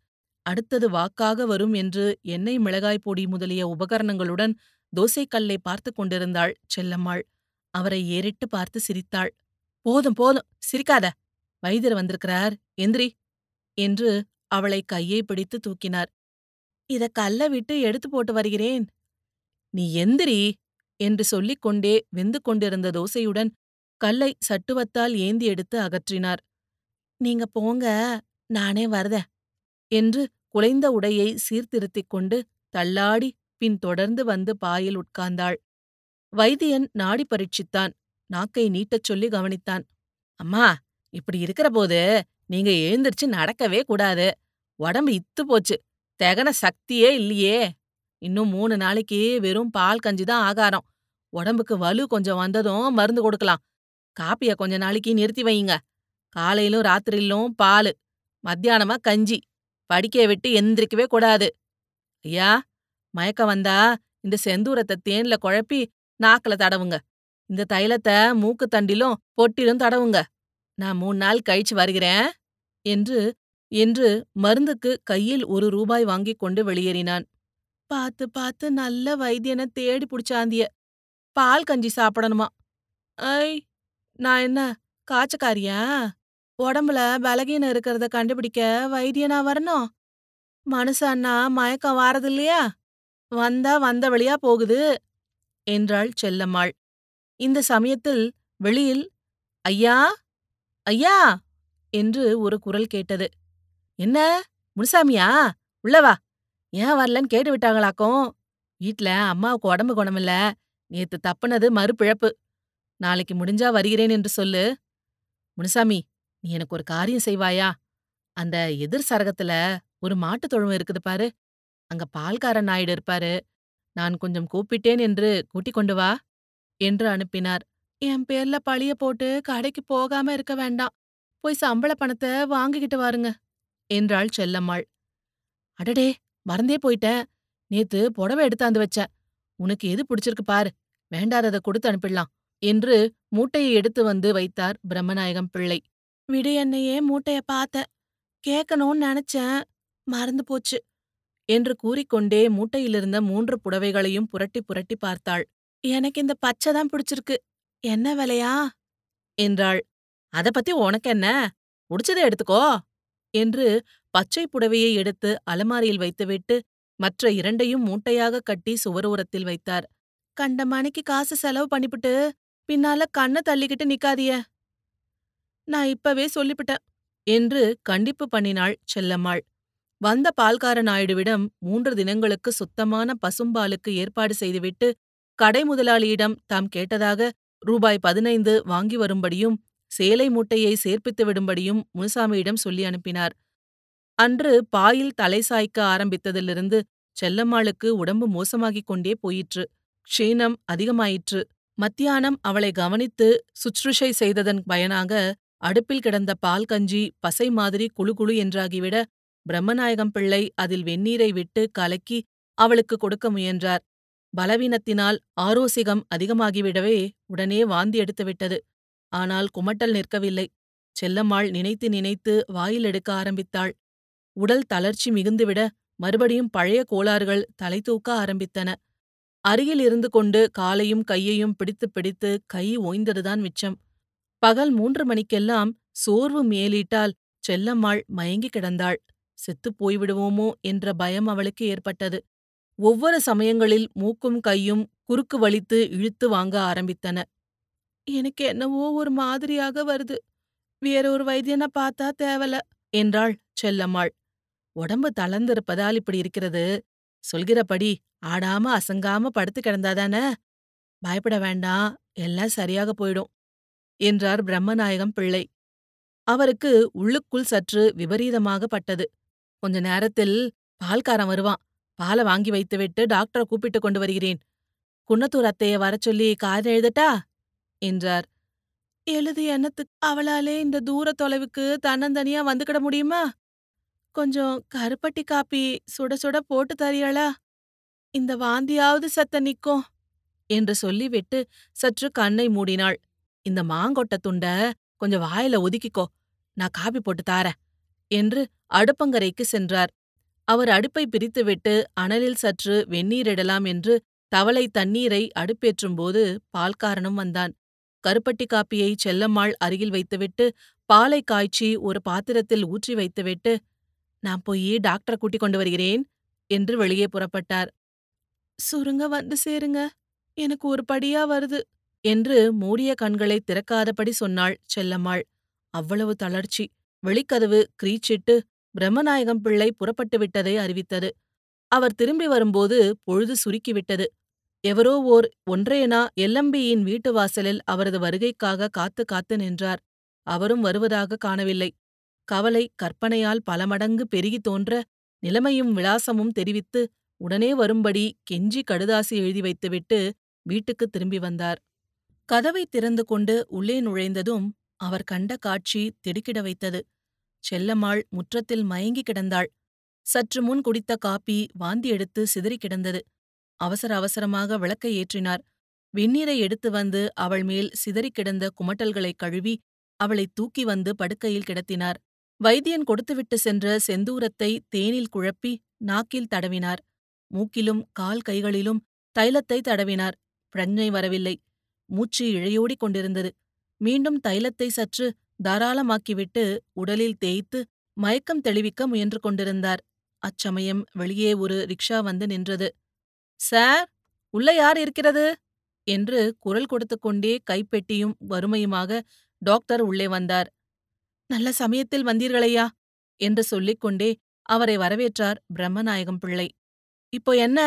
A: அடுத்தது வாக்காக வரும் என்று எண்ணெய் மிளகாய் பொடி முதலிய உபகரணங்களுடன் தோசைக்கல்லை பார்த்து கொண்டிருந்தாள் செல்லம்மாள். அவரை ஏறிட்டு பார்த்து சிரித்தாள். போதும் போதும் சிரிக்காத. வைத்தியர் வந்திருக்கிறார். எந்திரி என்று அவளை கையை பிடித்து தூக்கினார். இத கல்ல விட்டு எடுத்து போட்டு வருகிறேன். நீ எந்திரி என்று சொல்லிக் கொண்டே வெந்து கொண்டிருந்த தோசையுடன் கல்லை சட்டுவத்தால் ஏந்தி எடுத்து அகற்றினார். நீங்க போங்க நானே வரதேன் என்று குலைந்த உடையை சீர்திருத்திக் கொண்டு தள்ளாடி பின் தொடர்ந்து வந்து பாயில் உட்கார்ந்தாள். வைத்தியன் நாடி பரீட்சித்தான். நாக்கை நீட்டச் சொல்லி கவனித்தான். அம்மா இப்படி இருக்கிற போது நீங்க எழுந்திருச்சு நடக்கவே கூடாது. உடம்பு இத்து போச்சு. தெகன சக்தியே இல்லையே. இன்னும் மூணு நாளைக்கு வெறும் பால் கஞ்சி தான் ஆகாரம். உடம்புக்கு வலு கொஞ்சம் வந்ததும் மருந்து கொடுக்கலாம். காப்பிய கொஞ்ச நாளைக்கு நிறுத்தி வையுங்க. காலையிலும் ராத்திரியிலும் பால். மத்தியானமா கஞ்சி. படிக்க விட்டு எந்திரிக்கவே கூடாது. ஐயா மயக்கம் வந்தா இந்த செந்தூரத்தை தேன்ல குழப்பி நாக்கில் தடவுங்க. இந்த தைலத்தை மூக்கு தண்டிலும் பொட்டிலும் தடவுங்க. நான் மூணு நாள் கழிச்சு வருகிறேன் என்று என்று மருந்துக்கு கையில் ஒரு ரூபாய் வாங்கிக் கொண்டு வெளியேறினான். பார்த்து பார்த்து நல்ல வைத்தியனை தேடி பிடிச்சாந்திய. பால் கஞ்சி சாப்பிடணுமா. ஐ நான் என்ன காய்ச்சக்காரியா? உடம்புல பலகீனம் இருக்கிறத கண்டுபிடிக்க வைத்தியனா வரணும். மனுஷன்னா மயக்கம் வாரது இல்லையா வந்தா வந்த வழியா போகுது என்றாள் செல்லம்மாள். இந்த சமயத்தில் வெளியில் ஐயா ஐயா என்று ஒரு குரல் கேட்டது. என்ன முனுசாமியா? உள்ளவா ஏன் வரலன்னு கேட்டு விட்டாங்களாக்கும்? வீட்ல அம்மாவுக்கு உடம்பு குணமில்ல. நேத்து தப்புனது மறுபிழப்பு. நாளைக்கு முடிஞ்சா வருகிறேன் என்று சொல்லு. முனுசாமி நீ எனக்கு ஒரு காரியம் செய்வாயா? அந்த எதிர் சரகத்துல ஒரு மாட்டுத் தொழுவம் இருக்குது பாரு. அங்க பால்காரன் நாயுடு இருப்பாரு. நான் கொஞ்சம் கூப்பிட்டேன் என்று கூட்டிக் கொண்டு வா என்று அனுப்பினார். என் பேர்ல பழிய போட்டு கடைக்கு போகாம இருக்க வேண்டாம். போய் சம்பள பணத்தை வாங்கிக்கிட்டு வாருங்க என்றாள் செல்லம்மாள். அடடே! மறந்தே போயிட்டேன். நேத்து புடவை எடுத்தாந்து வச்சேன். உனக்கு எது பிடிச்சிருக்கு பாரு. வேண்டாததை கொடுத்து அனுப்பிடலாம் என்று மூட்டையை எடுத்து வந்து வைத்தார் பிரம்மநாயகம் பிள்ளை. விடு என்னையே மூட்டைய பார்த்த. கேட்கணும்னு நினைச்சேன். மறந்து போச்சு. என்று கூறிக்கொண்டே மூட்டையிலிருந்த மூன்று புடவைகளையும் புரட்டி புரட்டி பார்த்தாள். எனக்கு இந்த பச்சை தான் பிடிச்சிருக்கு. என்ன விலையா? என்றாள். அத பத்தி உனக்கு என்ன? புடிச்சதை எடுத்துக்கோ. என்று பச்சை புடவையை எடுத்து அலமாரியில் வைத்துவிட்டு மற்ற இரண்டையும் மூட்டையாக கட்டி சுவரோரத்தில் வைத்தார். கண்ட மணிக்கு காசு செலவு பண்ணிப்புட்டு பின்னால கண்ணை தள்ளிக்கிட்டு நிக்காதிய நான் இப்பவே சொல்லிவிட்டேன் என்று கண்டிப்பு பண்ணினாள் செல்லம்மாள். வந்த பால்கார நாயுடுவிடம் மூன்று தினங்களுக்கு சுத்தமான பசும்பாலுக்கு ஏற்பாடு செய்துவிட்டு கடை முதலாளியிடம் தாம் கேட்டதாக ரூபாய் பதினைந்து வாங்கி வரும்படியும் சேலை மூட்டையை சேர்ப்பித்து விடும்படியும் முனுசாமியிடம் சொல்லி அனுப்பினார். அன்று பாயில் தலை சாய்க்க ஆரம்பித்ததிலிருந்து செல்லம்மாளுக்கு உடம்பு மோசமாகிக் கொண்டே போயிற்று. க்ஷீணம் அதிகமாயிற்று. மத்தியானம் அவளை கவனித்து சுற்றுஷை செய்ததன் பயனாக அடுப்பில் கிடந்த பால் கஞ்சி பசை மாதிரி குழு குழு என்றாகிவிட பிரம்மநாயகம் பிள்ளை அதில் வெந்நீரை விட்டு கலக்கி அவளுக்கு கொடுக்க முயன்றார். பலவீனத்தினால் ஆரோசிகம் அதிகமாகிவிடவே உடனே வாந்தி எடுத்துவிட்டது ஆனால் குமட்டல் நிற்கவில்லை. செல்லம்மாள் நினைத்து நினைத்து வாயில் எடுக்க ஆரம்பித்தாள். உடல் தளர்ச்சி மிகுந்துவிட மறுபடியும் பழைய கோளாறுகள் தலை தூக்க ஆரம்பித்தன. அருகில் இருந்து கொண்டு காலையும் கையையும் பிடித்து பிடித்து கை ஓய்ந்ததுதான் மிச்சம். பகல் மூன்று மணிக்கெல்லாம் சோர்வு மேலீட்டால் செல்லம்மாள் மயங்கி கிடந்தாள். செத்துப் போய்விடுவோமோ? என்ற பயம் அவளுக்கு ஏற்பட்டது. ஒவ்வொரு சமயங்களில் மூக்கும் கையும் குறுக்கு வலித்து இழுத்து வாங்க ஆரம்பித்தன. எனக்கு என்னவோ ஒரு மாதிரியாக வருது. வேறொரு வைத்தியனை பார்த்தா தேவல என்றாள் செல்லம்மாள். உடம்பு தளர்ந்திருப்பதால் இப்படி இருக்கிறது. சொல்கிறபடி ஆடாம அசங்காம படுத்து கிடந்தாதானே? பயப்பட வேண்டாம். எல்லாம் சரியாக போயிடும். என்றார் பிரம்மநாயகம் பிள்ளை. அவருக்கு உள்ளுக்குள் சற்று விபரீதமாக பட்டது. கொஞ்ச நேரத்தில் பால்காரன் வருவான். பாலை வாங்கி வைத்துவிட்டு டாக்டரை கூப்பிட்டு கொண்டு வருகிறேன். குன்னத்தூர் அத்தைய வரச் சொல்லி காதல் எழுதட்டா? என்றார். எழுது என்னத்துக்கு அவளாலே இந்த தூர தொலைவுக்கு தன்னந்தனியா வந்துக்கிட முடியுமா? கொஞ்சம் கருப்பட்டி காப்பி சுட சுட போட்டு தரியாளா? இந்த வாந்தியாவது சத்த நிக்கும்! என்று சொல்லிவிட்டு சற்று கண்ணை மூடினாள். இந்த மாங்கொட்ட துண்ட கொஞ்சம் வாயில ஒதுக்கிக்கோ. நான் காபி போட்டு தாரேன் என்று அடுப்பங்கரைக்கு சென்றார். அவர் அடுப்பை பிரித்துவிட்டு அனலில் சற்று வெந்நீரிடலாம் என்று தவளை தண்ணீரை அடுப்பேற்றும்போது பால்காரனும் வந்தான். கருப்பட்டி காப்பியை செல்லம்மாள் அருகில் வைத்துவிட்டு பாலை காய்ச்சி ஒரு பாத்திரத்தில் ஊற்றி வைத்துவிட்டு நான் போய் டாக்டரை கூட்டிக் கொண்டு வருகிறேன் என்று வெளியே புறப்பட்டார். சுருங்க வந்து சேருங்க. எனக்கு ஒரு படியா வருது. என்று மூடிய கண்களை திறக்காதபடி சொன்னாள் செல்லம்மாள். அவ்வளவு தளர்ச்சி. வெளிக்கதவு கிரீச்சிட்டு பிரம்மநாயகம் பிள்ளை புறப்பட்டு விட்டதை அறிவித்தது. அவர் திரும்பி வரும்போது பொழுது சுருக்கிவிட்டது. எவரோ ஓர் ஒன்றையனா எல்லம்பியின் வீட்டு வாசலில் அவரது வருகைக்காக காத்து காத்து நின்றார். அவரும் வருவதாக காணவில்லை. கவலை கற்பனையால் பல மடங்கு பெருகி தோன்ற நிலைமையும் விலாசமும் தெரிவித்து உடனே வரும்படி கெஞ்சி கடுதாசி எழுதி வைத்துவிட்டு வீட்டுக்குத் திரும்பி வந்தார். கதவை திறந்து கொண்டு உள்ளே நுழைந்ததும் அவர் கண்ட காட்சி திடுக்கிட வைத்தது. செல்லம்மாள் முற்றத்தில் மயங்கி கிடந்தாள். சற்று முன் குடித்த காப்பி வாந்தி எடுத்து சிதறி கிடந்தது. அவசர அவசரமாக விளக்கை ஏற்றினார். வெந்நீரை எடுத்து வந்து அவள் மேல் சிதறிக் கிடந்த குமட்டல்களைக் கழுவி அவளை தூக்கி வந்து படுக்கையில் கிடத்தினார். வைத்தியன் கொடுத்துவிட்டு சென்ற செந்தூரத்தை தேனில் குழப்பி நாக்கில் தடவினார். மூக்கிலும் கால் கைகளிலும் தைலத்தை தடவினார். பிரஞ்ஞை வரவில்லை. மூச்சு இழையோடிக் கொண்டிருந்தது. மீண்டும் தைலத்தை சற்று தாராளமாக்கிவிட்டு உடலில் தேய்த்து மயக்கம் தெளிவிக்க முயன்று கொண்டிருந்தார். அச்சமயம் வெளியே ஒரு ரிக்ஷா வந்து நின்றது. சார் உள்ள யார் இருக்கிறது? என்று குரல் கொடுத்து கொண்டே கைப்பெட்டியும் வறுமையுமாக டாக்டர் உள்ளே வந்தார். நல்ல சமயத்தில் வந்தீர்களையா? என்று சொல்லிக் கொண்டே அவரை வரவேற்றார் பிரம்மநாயகம் பிள்ளை. இப்போ என்ன?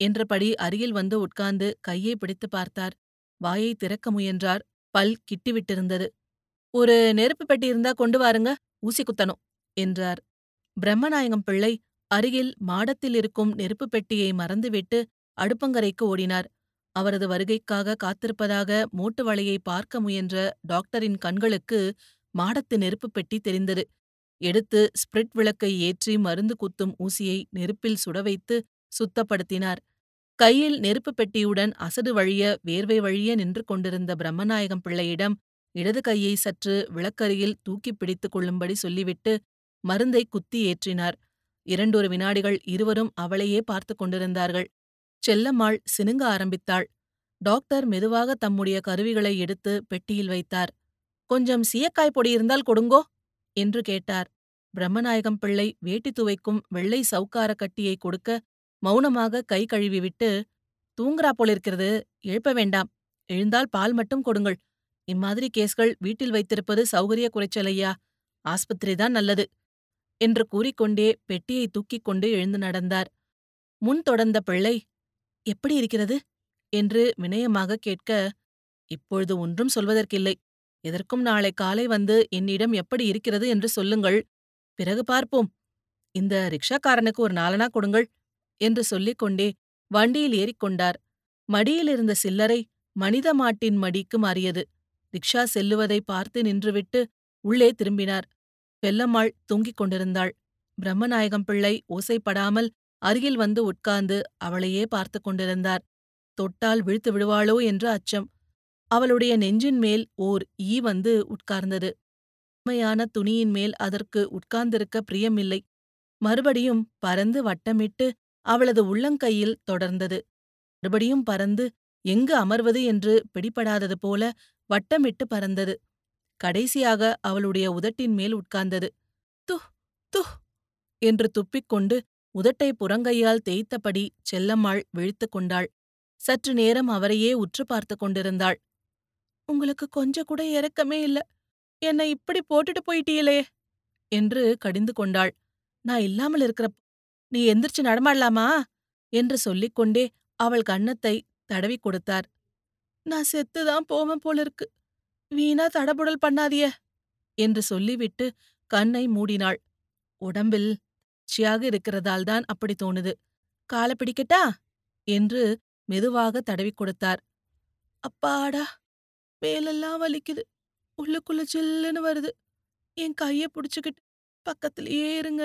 A: என்றபடி அருகில் வந்து உட்கார்ந்து கையை பிடித்து பார்த்தார். வாயை திறக்க முயன்றார். பல் கிட்டிவிட்டிருந்தது. ஒரு நெருப்பு பெட்டி இருந்தா கொண்டு வாருங்க ஊசி குத்தணும் என்றார். பிரம்மநாயகம் பிள்ளை அருகில் மாடத்தில் இருக்கும் நெருப்பு பெட்டியை மறந்துவிட்டு அடுப்பங்கரைக்கு ஓடினார். அவரது வருகைக்காக காத்திருப்பதாக மூட்டு வலையை பார்க்க முயன்ற டாக்டரின் கண்களுக்கு மாடத்து நெருப்பு பெட்டி தெரிந்தது. எடுத்து ஸ்பிரிட் விளக்கை ஏற்றி மருந்து குத்தும் ஊசியை நெருப்பில் சுடவைத்து சுத்தப்படுத்தினார். கையில் நெருப்புப் பெட்டியுடன் அசடு வழிய வேர்வை வழிய நின்று கொண்டிருந்த பிரம்மநாயகம் பிள்ளையிடம் இடது கையை சற்று விளக்கரியில் தூக்கிப் பிடித்துக் கொள்ளும்படி சொல்லிவிட்டு மருந்தை குத்தி ஏற்றினார். இரண்டொரு வினாடிகள் இருவரும் அவளையே பார்த்து கொண்டிருந்தார்கள். செல்லம்மாள் சினுங்க ஆரம்பித்தாள். டாக்டர் மெதுவாக தம்முடைய கருவிகளை எடுத்து பெட்டியில் வைத்தார். கொஞ்சம் சீயக்காய் பொடி இருந்தால் கொடுங்கோ என்று கேட்டார். பிரம்மநாயகம் பிள்ளை வேட்டி துவைக்கும் வெள்ளை சவுக்கார கட்டியை கொடுக்க மௌனமாக கை கழுவிவிட்டு தூங்குறா போலிருக்கிறது எழுப்ப வேண்டாம். எழுந்தால் பால் மட்டும் கொடுங்கள். இம்மாதிரி கேஸ்கள் வீட்டில் வைத்திருப்பது சௌகரிய குறைச்சலையா ஆஸ்பத்திரிதான் நல்லது. என்று கூறிக்கொண்டே பெட்டியை தூக்கிக் கொண்டு எழுந்து நடந்தார். முன் தொடர்ந்த பிள்ளை எப்படி இருக்கிறது? என்று வினயமாக கேட்க இப்பொழுது ஒன்றும் சொல்வதற்கில்லை. எதற்கும் நாளை காலை வந்து என்னிடம் எப்படி இருக்கிறது என்று சொல்லுங்கள். பிறகு பார்ப்போம். இந்த ரிக்ஷாக்காரனுக்கு ஒரு நாலனா கொடுங்கள். என்று சொல்லிக் கொண்டே வண்டியில் ஏறிக்கொண்டார். மடியிலிருந்த சில்லறை மனித மாட்டின் மடிக்கு மாறியது. ரிக்ஷா செல்லுவதை பார்த்து நின்றுவிட்டு உள்ளே திரும்பினார். பெல்லம்மாள் தூங்கிக் கொண்டிருந்தாள். பிரம்மநாயகம் பிள்ளை ஓசைப்படாமல் அருகில் வந்து உட்கார்ந்து அவளையே பார்த்து கொண்டிருந்தார். தொட்டால் விழுத்து விடுவாளோ என்ற அச்சம். அவளுடைய நெஞ்சின் மேல் ஓர் ஈ வந்து உட்கார்ந்தது. உண்மையான துணியின் மேல் அதற்கு உட்கார்ந்திருக்க பிரியமில்லை. மறுபடியும் பறந்து வட்டமிட்டு அவளது உள்ளங்கையில் தொடர்ந்தது. மறுபடியும் பறந்து எங்கு அமர்வது? என்று பிடிபடாதது போல வட்டமிட்டு பறந்தது. கடைசியாக அவளுடைய உதட்டின் மேல் உட்கார்ந்தது. து து என்று துப்பிக்கொண்டு உதட்டை புறங்கையால் தேய்த்தபடி செல்லம்மாள் விழித்துக் கொண்டாள். சற்று நேரம் அவரையே உற்று பார்த்து கொண்டிருந்தாள். உங்களுக்கு கொஞ்சம் கூட இறக்கமே இல்ல. என்னை இப்படி போட்டுட்டு போயிட்டீங்களே என்று கடிந்து கொண்டாள். நான் இல்லாமல் இருக்கிறப்ப நீ எந்திரிச்சு நடமாடலாமா? என்று சொல்லிக்கொண்டே அவள் கன்னத்தை தடவி கொடுத்தார். நான் செத்துதான் போவேன் போலிருக்கு. வீணா தடபுடல் பண்ணாதிய! என்று சொல்லிவிட்டு கண்ணை மூடினாள். உடம்பில் சியாக இருக்கிறதால்தான் அப்படி தோணுது. காலை பிடிக்கட்டா? என்று மெதுவாக தடவி கொடுத்தார். அப்பாடா! மேலெல்லாம் வலிக்குது. உள்ளுக்குள்ள சில்லுன்னு வருது. என் கைய புடிச்சுக்கிட்டு பக்கத்திலேயே இருங்க.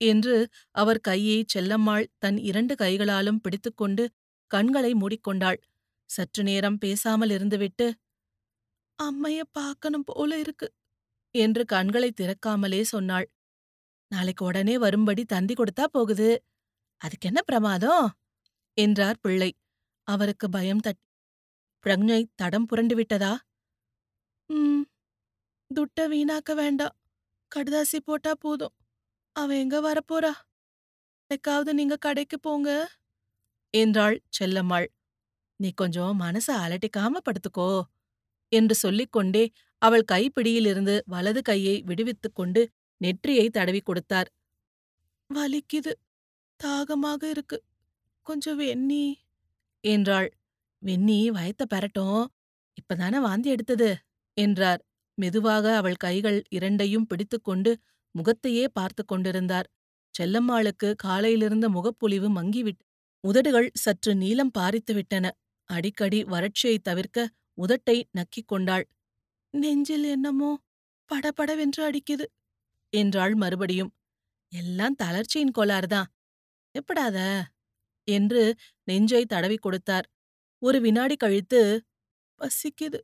A: என்று அவர் கையை செல்லம்மாள் தன் இரண்டு கைகளாலும் பிடித்துக்கொண்டு கண்களை மூடிக்கொண்டாள். சற்று நேரம் பேசாமல் இருந்துவிட்டு அம்மைய பார்க்கணும் போல இருக்கு என்று கண்களை திறக்காமலே சொன்னாள். நாளைக்கு உடனே வரும்படி தந்தி கொடுத்தா போகுது. அதுக்கென்ன பிரமாதம்? என்றார் பிள்ளை. அவருக்கு பயம் தட்டி பிரக்ஞை தடம் புரண்டு விட்டதா? ம் துட்ட வீணாக்க வேண்டாம். கடுதாசி போட்டா போதும். அவ எங்க வரப்போறா? எனக்காவது நீங்க கடைக்கு போங்க. என்றாள் செல்லம்மாள். நீ கொஞ்சம் மனச அலட்டிக்காம படுத்துக்கோ என்று சொல்லிக்கொண்டே அவள் கைப்பிடியிலிருந்து வலது கையை விடுவித்துக் கொண்டு நெற்றியை தடவி கொடுத்தார். வலிக்குது. தாகமாக இருக்கு. கொஞ்சம் வெந்நி என்றாள். வெந்நி வயத்த பெறட்டும் இப்பதானே வாந்தி எடுத்தது என்றார். மெதுவாக அவள் கைகள் இரண்டையும் பிடித்துக்கொண்டு முகத்தையே பார்த்து கொண்டிருந்தார். செல்லம்மாளுக்கு காலையிலிருந்த முகப்பொலிவு மங்கிவிட்டு உதடுகள் சற்று நீளம் பாரித்து விட்டன. அடிக்கடி வறட்சியை தவிர்க்க உதட்டை நக்கிக் கொண்டாள். நெஞ்சில் என்னமோ படபடவென்று அடிக்குது என்றாள் மறுபடியும். எல்லாம் தளர்ச்சியின் கோளாறுதான். எப்படாத? என்று நெஞ்சை தடவி கொடுத்தார். ஒரு வினாடி கழித்து பசிக்குது.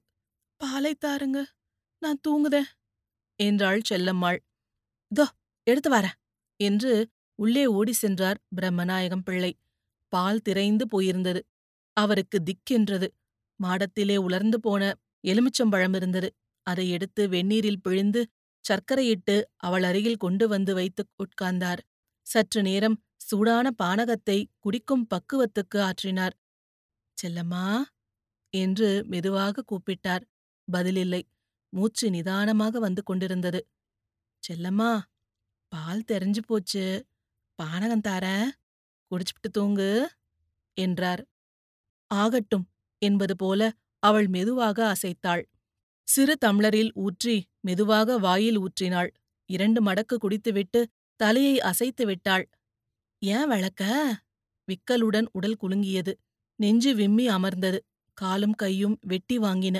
A: பாலை தாருங்க. நான் தூங்குதேன் என்றாள் செல்லம்மாள். தோ எடுத்து வர என்று உள்ளே ஓடி சென்றார் பிரம்மநாயகம் பிள்ளை. பால் திரைந்து போயிருந்தது. அவருக்கு திக்கென்றது. மாடத்திலே உலர்ந்து போன எலுமிச்சம்பழம் இருந்தது. அதை எடுத்து வெந்நீரில் பிழிந்து சர்க்கரையிட்டு அவள் அருகில் கொண்டு வந்து வைத்து உட்கார்ந்தார். சற்று நேரம் சூடான பானகத்தை குடிக்கும் பக்குவத்துக்கு ஆற்றினார். செல்லம்மா என்று மெதுவாக கூப்பிட்டார். பதிலில்லை. மூச்சு நிதானமாக வந்து கொண்டிருந்தது. செல்லம்மா பால் தெரிஞ்சு போச்சு. பானகம் தாரேன். குடிச்சுப்பிட்டு தூங்கு என்றார். ஆகட்டும் என்பது போல அவள் மெதுவாக அசைத்தாள். சிறு தம்ளரில் ஊற்றி மெதுவாக வாயில் ஊற்றினாள். இரண்டு மடக்கு குடித்துவிட்டு தலையை அசைத்து விட்டாள். ஏன் வளக்க? விக்கலுடன் உடல் குலுங்கியது. நெஞ்சு விம்மி அமர்ந்தது. காலும் கையும் வெட்டி வாங்கின.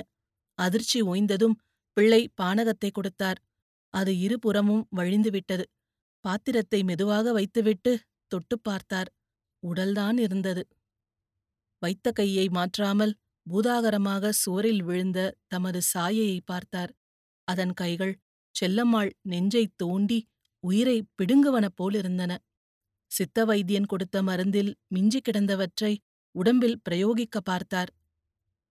A: அதிர்ச்சி ஓய்ந்ததும் பிள்ளை பானகத்தை கொடுத்தார். அது இருபுறமும் வழிந்துவிட்டது. பாத்திரத்தை மெதுவாக வைத்துவிட்டு தொட்டுப் பார்த்தார். உடல்தான் இருந்தது. வைத்த கையை மாற்றாமல் பூதாகரமாக சுவரில் விழுந்த தமது சாயையை பார்த்தார். அதன் கைகள் செல்லம்மாள் நெஞ்சைத் தோண்டி உயிரை பிடுங்குவன போலிருந்தன. சித்த வைத்தியன் கொடுத்த மருந்தில் மிஞ்சி கிடந்தவற்றை உடம்பில் பிரயோகிக்க பார்த்தார்.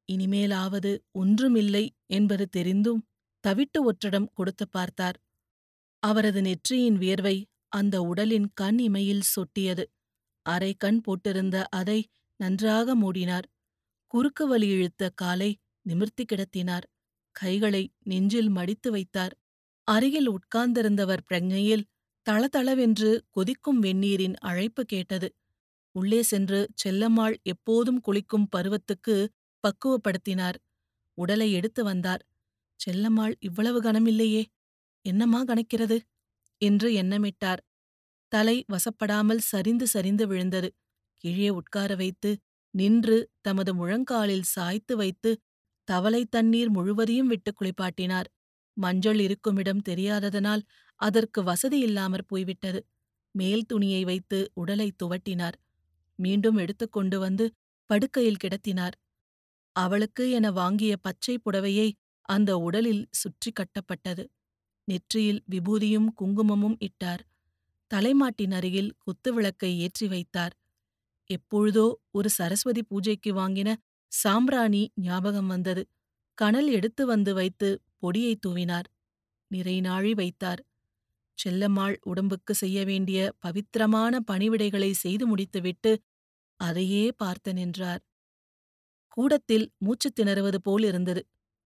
A: இனிமேலாவது ஒன்றுமில்லை என்பது தெரிந்தும் தவிட்டு ஒற்றடம் கொடுத்து பார்த்தார். அவரது நெற்றியின் வியர்வை அந்த உடலின் கண் இமையில் சொட்டியது. அரை கண் போட்டிருந்த அதை நன்றாக மூடினார். குறுக்கு வலி இழுத்த காலை நிமிர்த்தி கிடத்தினார். கைகளை நெஞ்சில் மடித்து வைத்தார். அருகில் உட்கார்ந்திருந்தவர் பிரஜையில் தளதளவென்று கொதிக்கும் வெந்நீரின் அழைப்பு கேட்டது. உள்ளே சென்று செல்லம்மாள் எப்போதும் குளிக்கும் பருவத்துக்கு பக்குவப்படுத்தினார். உடலை எடுத்து வந்தார். செல்லம்மாள் இவ்வளவு கனமில்லையே என்னம்மா கணக்கிறது? என்று எண்ணமிட்டார். தலை வசப்படாமல் சரிந்து சரிந்து விழுந்தது. கீழே உட்கார வைத்து நின்று தமது முழங்காலில் சாய்த்து வைத்து தவளை தண்ணீர் முழுவதையும் விட்டு குளிப்பாட்டினார். மஞ்சள் இருக்குமிடம் தெரியாததனால் அதற்கு வசதி இல்லாமற் போய்விட்டது. மேல் துணியை வைத்து உடலை துவட்டினார். மீண்டும் எடுத்துக்கொண்டு வந்து படுக்கையில் கிடத்தினார். அவளுக்கு என வாங்கிய பச்சை புடவையை அந்த உடலில் சுற்றி கட்டப்பட்டது. நெற்றியில் விபூதியும் குங்குமமும் இட்டார். தலைமாட்டின் அருகில் குத்துவிளக்கை ஏற்றி வைத்தார். எப்பொழுதோ ஒரு சரஸ்வதி பூஜைக்கு வாங்கின சாம்பிராணி ஞாபகம் வந்தது. கனல் எடுத்து வந்து வைத்து பொடியை தூவினார். நிறைநாழி வைத்தார். செல்லம்மாள் உடம்புக்கு செய்ய வேண்டிய பவித்திரமான பணிவிடைகளை செய்து முடித்துவிட்டு அதையே பார்த்து நின்றார். கூடத்தில் மூச்சுத் திணறுவது போல் இருந்தது.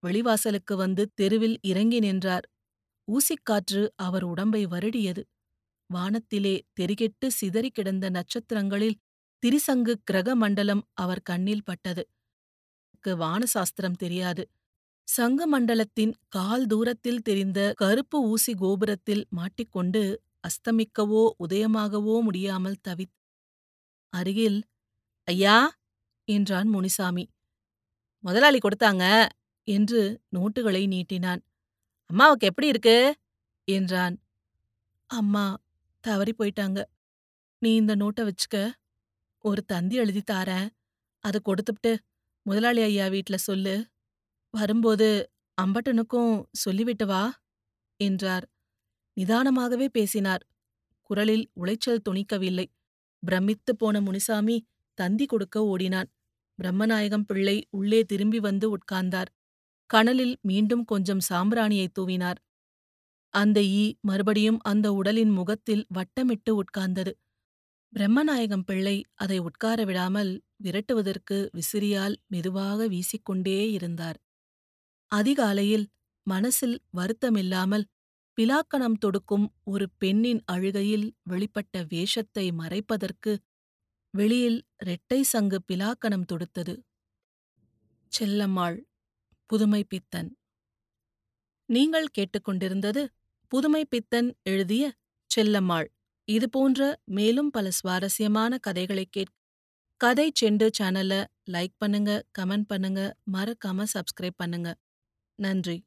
A: வெளிவாசலுக்கு வந்து தெருவில் இறங்கி நின்றார். ஊசிக்காற்று அவர் உடம்பை வருடியது. வானத்திலே தெறிகெட்டு சிதறி கிடந்த நட்சத்திரங்களில் திரிசங்கு கிரக மண்டலம் அவர் கண்ணில் பட்டது. வானசாஸ்திரம் தெரியாது. சங்க மண்டலத்தின் கால் தூரத்தில் தெரிந்த கருப்பு ஊசி கோபுரத்தில் மாட்டிக்கொண்டு அஸ்தமிக்கவோ உதயமாகவோ முடியாமல் தவித் அருகில் ஐயா என்றான் முனிசாமி. முதலாளி கொடுத்தாங்க. என்று நோட்டுகளை நீட்டினான். அம்மாவுக்கு எப்படி இருக்கு? என்றான். அம்மா தவறி போயிட்டாங்க. நீ இந்த நோட்டை வச்சுக்க. ஒரு தந்தி எழுதி தாரேன். அதை கொடுத்துப்ட்டு முதலாளி ஐயா வீட்ல சொல்லு. வரும்போது அம்பட்டனுக்கும் சொல்லிவிட்டு வா என்றார். நிதானமாகவே பேசினார். குரலில் உளைச்சல் துணிக்கவில்லை. பிரமித்து போன முனிசாமி தந்தி கொடுக்க ஓடினான். பிரம்மநாயகம் பிள்ளை உள்ளே திரும்பி வந்து உட்கார்ந்தார். கனலில் மீண்டும் கொஞ்சம் சாம்பிராணியை தூவினார். அந்த ஈ மறுபடியும் அந்த உடலின் முகத்தில் வட்டமிட்டு உட்கார்ந்தது. பிரம்மநாயகம் பிள்ளை அதை உட்கார விடாமல் விரட்டுவதற்கு விசிறியால் மெதுவாக வீசிக்கொண்டே இருந்தார். அதிகாலையில் மனசில் வருத்தமில்லாமல் பிலாக்கணம் தொடுக்கும் ஒரு பெண்ணின் அழுகையில் வெளிப்பட்ட வேஷத்தை மறைப்பதற்கு வெளியில் இரட்டை சங்கு பிலாக்கணம் தொடுத்தது. செல்லம்மாள் புதுமை பித்தன். நீங்கள் கேட்டுக்கொண்டிருந்தது புதுமை பித்தன் எழுதிய செல்லம்மாள் இதுபோன்ற மேலும் பல சுவாரஸ்யமான கதைகளை கேட்க கதை செண்டு சேனலை லைக் பண்ணுங்க கமெண்ட் பண்ணுங்க மறக்காம சப்ஸ்கிரைப் பண்ணுங்க. நன்றி.